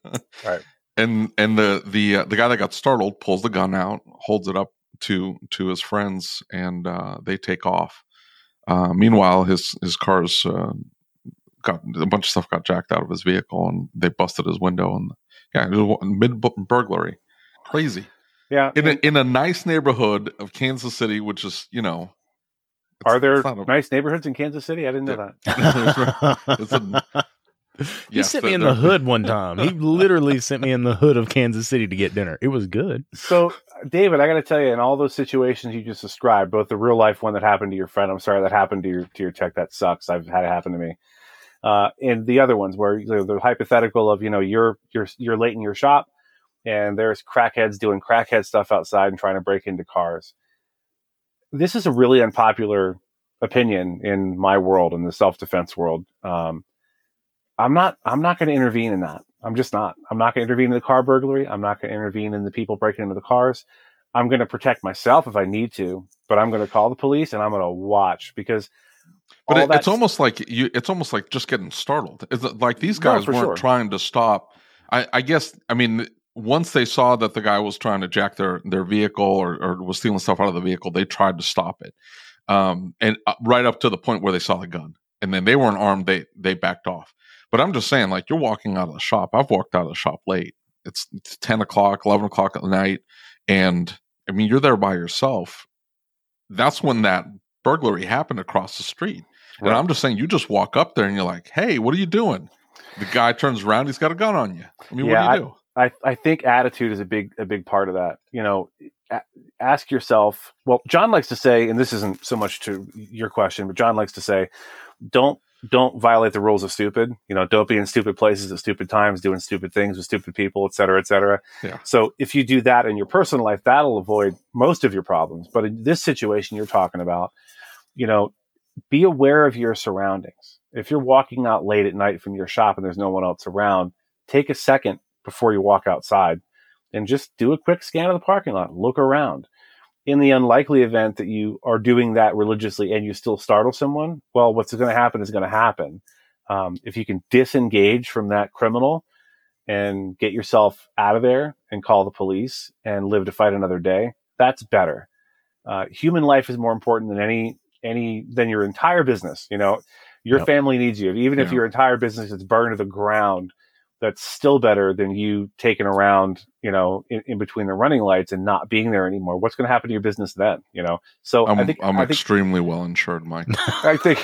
Right. And and the the uh, the guy that got startled pulls the gun out, holds it up to to his friends, and uh, they take off. Uh, meanwhile, his his car's uh, got a bunch of stuff got jacked out of his vehicle, and they busted his window. And yeah, mid burglary, crazy. Yeah. In a, in a nice neighborhood of Kansas City, which is you know, it's- are there a- nice neighborhoods in Kansas City? I didn't know that. It's a- he Yes, sent me in the there- hood one time. He literally sent me in the hood of Kansas City to get dinner. It was good. So, David, I got to tell you, in all those situations you just described, both the real life one that happened to your friend, I'm sorry that happened to your to your tech. That sucks. I've had it happen to me. Uh, and the other ones where you know, the hypothetical of you know you're you're you're late in your shop, and there's crackheads doing crackhead stuff outside and trying to break into cars. This is a really unpopular opinion in my world, in the self defense world. Um, I'm not I'm not going to intervene in that. I'm just not. I'm not going to intervene in the car burglary. I'm not going to intervene in the people breaking into the cars. I'm going to protect myself if I need to, but I'm going to call the police and I'm going to watch because. But it, it's almost like you. It's almost like just getting startled. It's like these guys for weren't sure. trying to stop. I, I guess. I mean, once they saw that the guy was trying to jack their their vehicle or, or was stealing stuff out of the vehicle, they tried to stop it. Um, and uh, right up to the point where they saw the gun, and then they weren't armed. They they backed off. But I'm just saying, like you're walking out of the shop. I've walked out of the shop late. It's, it's ten o'clock, eleven o'clock at night, and I mean you're there by yourself. That's when that burglary happened across the street. And I'm just saying, you just walk up there and you're like, "Hey, what are you doing?" The guy turns around, he's got a gun on you. I mean, Yeah, what do you do? I, I think attitude is a big a big part of that. You know, ask yourself. Well, John likes to say, and this isn't so much to your question, but John likes to say, don't don't violate the rules of stupid. You know, don't be in stupid places at stupid times, doing stupid things with stupid people, et cetera, et cetera. Yeah. So if you do that in your personal life, that'll avoid most of your problems. But in this situation you're talking about, you know, be aware of your surroundings. If you're walking out late at night from your shop and there's no one else around, take a second before you walk outside and just do a quick scan of the parking lot. Look around. In the unlikely event that you are doing that religiously and you still startle someone, well, what's going to happen is going to happen. Um, if you can disengage from that criminal and get yourself out of there and call the police and live to fight another day, that's better. Uh, human life is more important than any any than your entire business. You know, your Yep. family needs you. Even if your entire business is burned to the ground, that's still better than you taking around, you know, in, in between the running lights and not being there anymore. What's going to happen to your business then? You know, so I'm, I think I'm I think extremely well insured, Mike. I think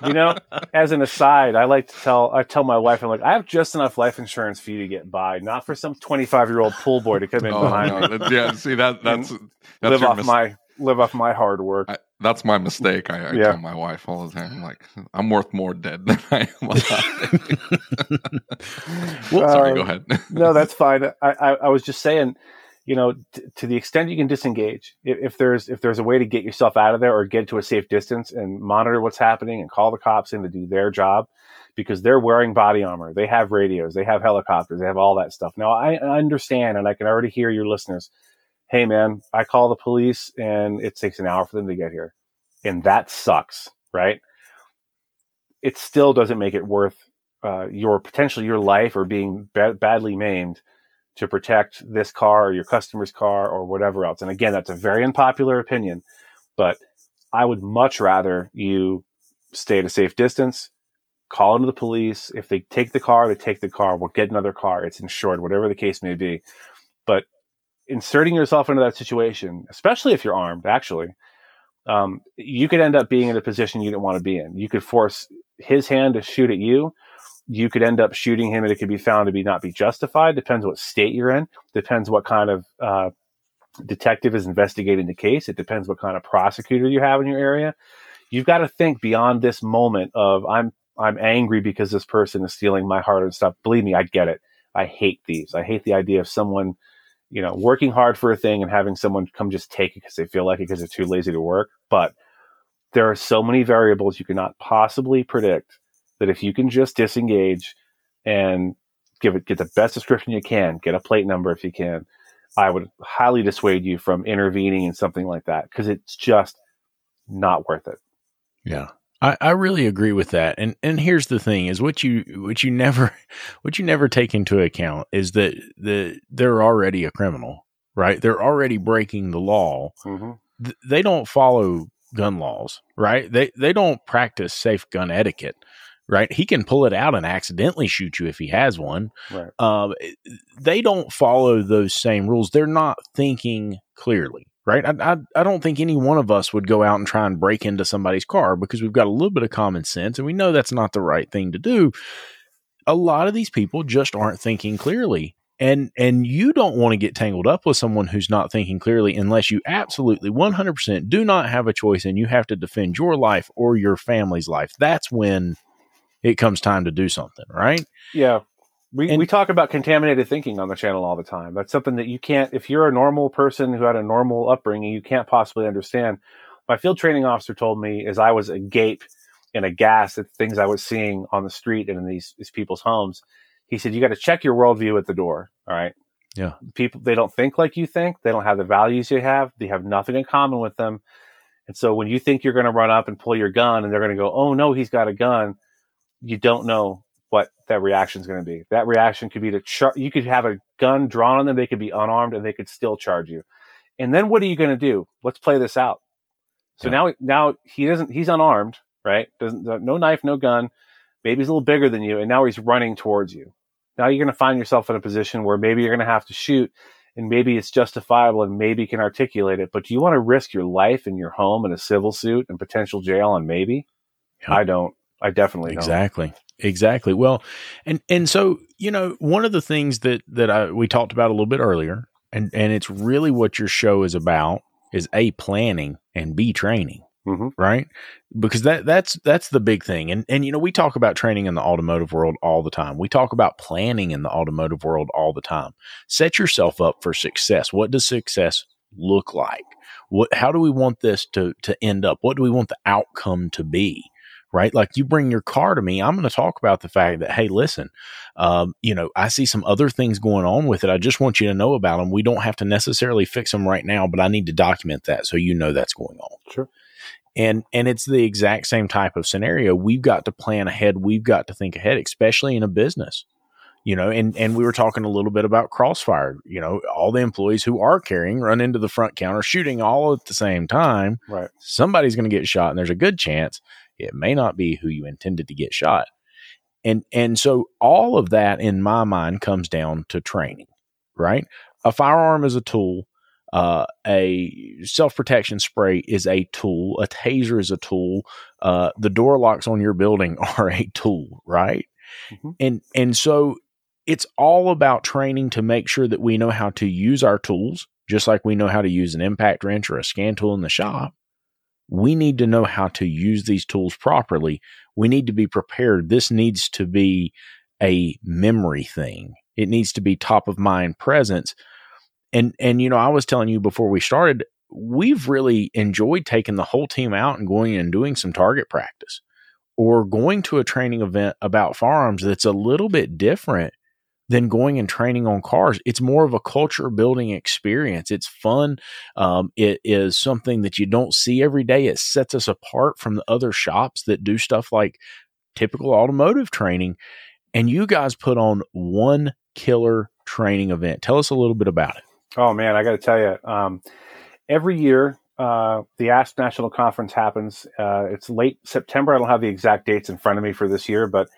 you know, as an aside, I like to tell I tell my wife, I'm like, I have just enough life insurance for you to get by, not for some 25 year old pool boy to come in oh, behind me, no, that- yeah, see that that's mm-hmm. that's live off mis- my live off my hard work. I, that's my mistake. I, I Yeah. tell my wife all the time, I'm like I'm worth more dead than I am alive. Well, Sorry, um, go ahead. no, that's fine. I, I, I was just saying, you know, t- to the extent you can disengage, if, if there's if there's a way to get yourself out of there or get to a safe distance and monitor what's happening and call the cops in to do their job, because they're wearing body armor, they have radios, they have helicopters, they have all that stuff. Now, I, I understand, and I can already hear your listeners. Hey, man, I call the police, and it takes an hour for them to get here, and that sucks, right? It still doesn't make it worth uh, your potentially your life or being ba- badly maimed to protect this car or your customer's car or whatever else. And again, that's a very unpopular opinion, but I would much rather you stay at a safe distance, call into the police. If they take the car, they take the car. We'll get another car. It's insured, whatever the case may be. But inserting yourself into that situation, especially if you're armed, actually, um, you could end up being in a position you didn't want to be in. You could force his hand to shoot at you. You could end up shooting him, and it could be found to be not be justified. Depends what state you're in. Depends what kind of uh, detective is investigating the case. It depends what kind of prosecutor you have in your area. You've got to think beyond this moment of I'm I'm angry because this person is stealing my heart and stuff. Believe me, I get it. I hate thieves. I hate the idea of someone, you know, working hard for a thing and having someone come just take it because they feel like it because they're too lazy to work. But there are so many variables you cannot possibly predict that if you can just disengage and give it get the best description you can, get a plate number if you can. I would highly dissuade you from intervening in something like that because it's just not worth it. Yeah. I, I really agree with that. And and here's the thing is what you what you never what you never take into account is that the they're already a criminal, right? They're already breaking the law. Mm-hmm. Th- they don't follow gun laws, right? They they don't practice safe gun etiquette, right? He can pull it out and accidentally shoot you if he has one. Right. Um, they don't follow those same rules. They're not thinking clearly, right? I, I I don't think any one of us would go out and try and break into somebody's car because we've got a little bit of common sense and we know that's not the right thing to do. A lot of these people just aren't thinking clearly and and you don't want to get tangled up with someone who's not thinking clearly unless you absolutely 100% do not have a choice and you have to defend your life or your family's life that's when it comes time to do something right Yeah. We, And- we talk about contaminated thinking on the channel all the time. That's something that you can't, if you're a normal person who had a normal upbringing, you can't possibly understand. My field training officer told me as I was agape and aghast at things I was seeing on the street and in these, these people's homes, he said, you got to check your worldview at the door. All right. Yeah. People, they don't think like you think. They don't have the values you have. They have nothing in common with them. And so when you think you're going to run up and pull your gun and they're going to go, oh no, he's got a gun, you don't know what that reaction is going to be. That reaction could be to char- you could have a gun drawn on them, they could be unarmed, and they could still charge you. And then what are you going to do? Let's play this out. So Yeah. now, now he doesn't. He's unarmed, right? Doesn't no knife, no gun. Maybe he's a little bigger than you, and now he's running towards you. Now you're going to find yourself in a position where maybe you're going to have to shoot, and maybe it's justifiable, and maybe you can articulate it. But do you want to risk your life and your home in a civil suit and potential jail? And maybe Yeah. I don't. I definitely don't. Exactly. Well, and and so you know, one of the things that that I we talked about a little bit earlier, and and it's really what your show is about is a planning and b training, Mhm. right? Because that that's that's the big thing, and and you know, we talk about training in the automotive world all the time. We talk about planning in the automotive world all the time. Set yourself up for success. What does success look like? What? How do we want this to to end up? What do we want the outcome to be? Right? Like you bring your car to me, I'm going to talk about the fact that, hey, listen, um, you know, I see some other things going on with it. I just want you to know about them. We don't have to necessarily fix them right now, but I need to document that so you know that's going on. Sure. And and it's the exact same type of scenario. We've got to plan ahead. We've got to think ahead, especially in a business. You know, and and we were talking a little bit about crossfire. You know, all the employees who are carrying run into the front counter, shooting all at the same time Right. somebody's going to get shot and there's a good chance it may not be who you intended to get shot. And and so all of that in my mind comes down to training right? A firearm is a tool. Uh, a self-protection spray is a tool. A taser is a tool. Uh, the door locks on your building are a tool right? Mhm. and and so it's all about training to make sure that we know how to use our tools just like we know how to use an impact wrench or a scan tool in the shop we need to know how to use these tools properly. We need to be prepared. This needs to be a memory thing. It needs to be top of mind presence. And and you know, I was telling you before we started, we've really enjoyed taking the whole team out and going and doing some target practice or going to a training event about firearms that's a little bit different than going and training on cars. It's more of a culture building experience. It's fun. Um, it is something that you don't see every day. It sets us apart from the other shops that do stuff like typical automotive training. And you guys put on one killer training event. Tell us a little bit about it. Oh man, I got to tell you, um, every year uh, the ASP National Conference happens. Uh, it's late September. I don't have the exact dates in front of me for this year, but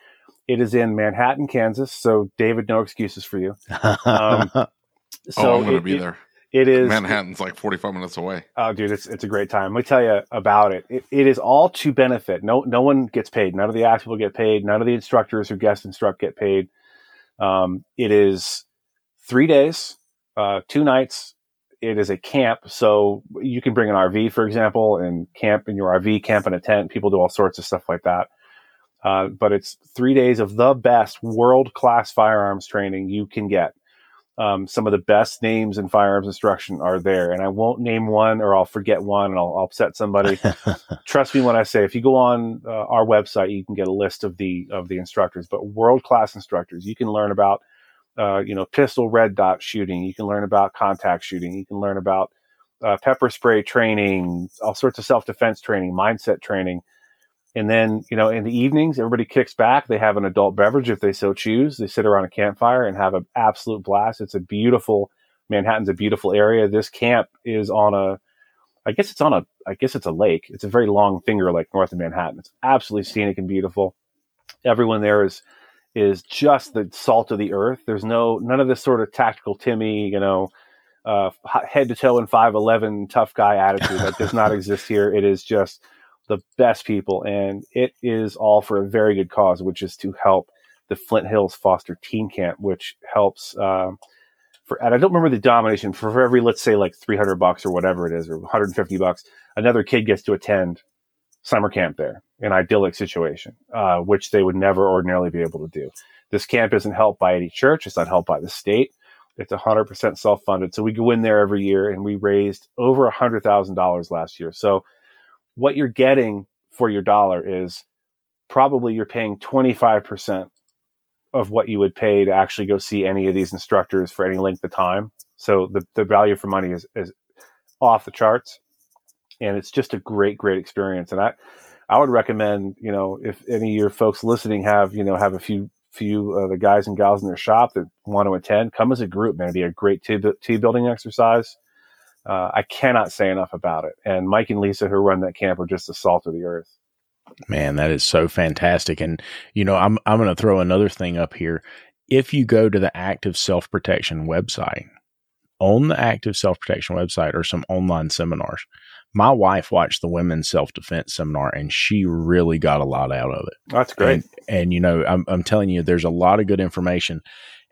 it is in Manhattan, Kansas. So David, no excuses for you. Um, oh, I'm going to be it- there. It is Manhattan's like 45 minutes away. Oh, dude, it's it's a great time. Let me tell you about it. it. It is all to benefit. No, no one gets paid. None of the ASP people get paid. None of the instructors who guest instruct get paid. Um, it is three days, uh, two nights. It is a camp, so you can bring an RV, for example, and camp in your RV, camp in a tent. People do all sorts of stuff like that. Uh, but it's three days of the best world class firearms training you can get. Um, some of the best names in firearms instruction are there, and I won't name one or I'll forget one and I'll, I'll upset somebody. Trust me when I say if you go on uh, our website, you can get a list of the of the instructors. But world class instructors, you can learn about uh, you know, pistol red dot shooting. You can learn about contact shooting. You can learn about uh, pepper spray training, all sorts of self defense training, mindset training. And then, you know, in the evenings, everybody kicks back. They have an adult beverage if they so choose. They sit around a campfire and have an absolute blast. It's a beautiful, Manhattan's a beautiful area. This camp is on a, I guess it's on a, I guess it's a lake. It's a very long finger lake north of Manhattan. It's absolutely scenic and beautiful. Everyone there is, is just the salt of the earth. There's no, none of this sort of tactical Timmy, you know, uh, head to toe in 5.11 tough guy attitude that does not exist here. It is just, the best people, and it is all for a very good cause, which is to help the Flint Hills Foster Teen Camp, which helps. Um, for and I don't remember the domination for every let's say like 300 bucks or whatever it is or 150 bucks, another kid gets to attend summer camp there, an idyllic situation, uh, which they would never ordinarily be able to do. This camp isn't helped by any church; it's not helped by the state. It's 100% self-funded. So we go in there every year, and we raised over $100,000 last year. So what you're getting for your dollar is probably you're paying 25% of what you would pay to actually go see any of these instructors for any length of time. So the, the value for money is, is off the charts. And it's just a great, great experience. And I, I would recommend, you know, if any of your folks listening have, you know, have a few, few of the guys and gals in their shop that want to attend, come as a group, man. It'd be a great team, building exercise uh, I cannot say enough about it. And Mike and Lisa, who run that camp, are just the salt of the earth. Man, that is so fantastic. And you know, I'm I'm going to throw another thing up here. If you go to the Active Self Protection website, on the Active Self Protection website are some online seminars. My wife watched the women's self defense seminar and she really got a lot out of it. That's great. And, and you know, I'm, I'm telling you, there's a lot of good information.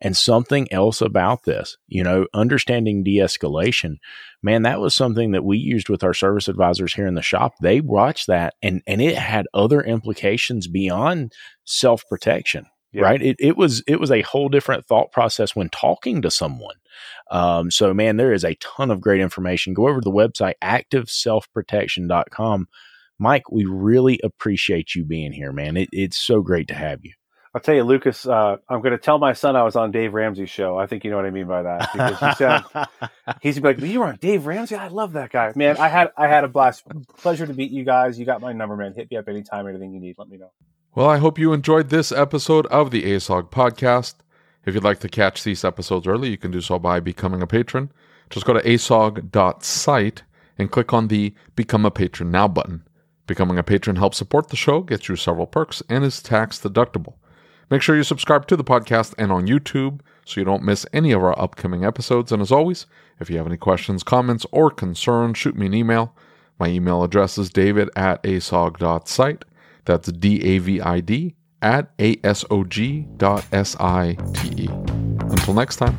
And something else about this, you know, understanding de escalation, man, that was something that we used with our service advisors here in the shop. They watched that and, and it had other implications beyond self protection. Yeah. Right. It, it was it was a whole different thought process when talking to someone. Um, so man, there is a ton of great information. Go over to the website activeselfprotection.com. Mike, we really appreciate you being here, man. It, it's so great to have you. I'll tell you, Lucas. Uh, I'm going to tell my son I was on Dave Ramsey's show. I think you know what I mean by that because he said he's like, "You were on Dave Ramsey. I love that guy, man. I had I had a blast. Pleasure to meet you guys. You got my number, man. Hit me up anytime, anything you need. Let me know." Well, I hope you enjoyed this episode of the ASOG podcast. If you'd like to catch these episodes early, you can do so by becoming a patron. Just go to asog.site and click on the Become a Patron Now button. Becoming a patron helps support the show, gets you several perks, and is tax deductible. Make sure you subscribe to the podcast and on YouTube so you don't miss any of our upcoming episodes. And as always, if you have any questions, comments, or concerns, shoot me an email. My email address is david at asog.site. That's D A V I D at A S O G dot S I T E. Until next time.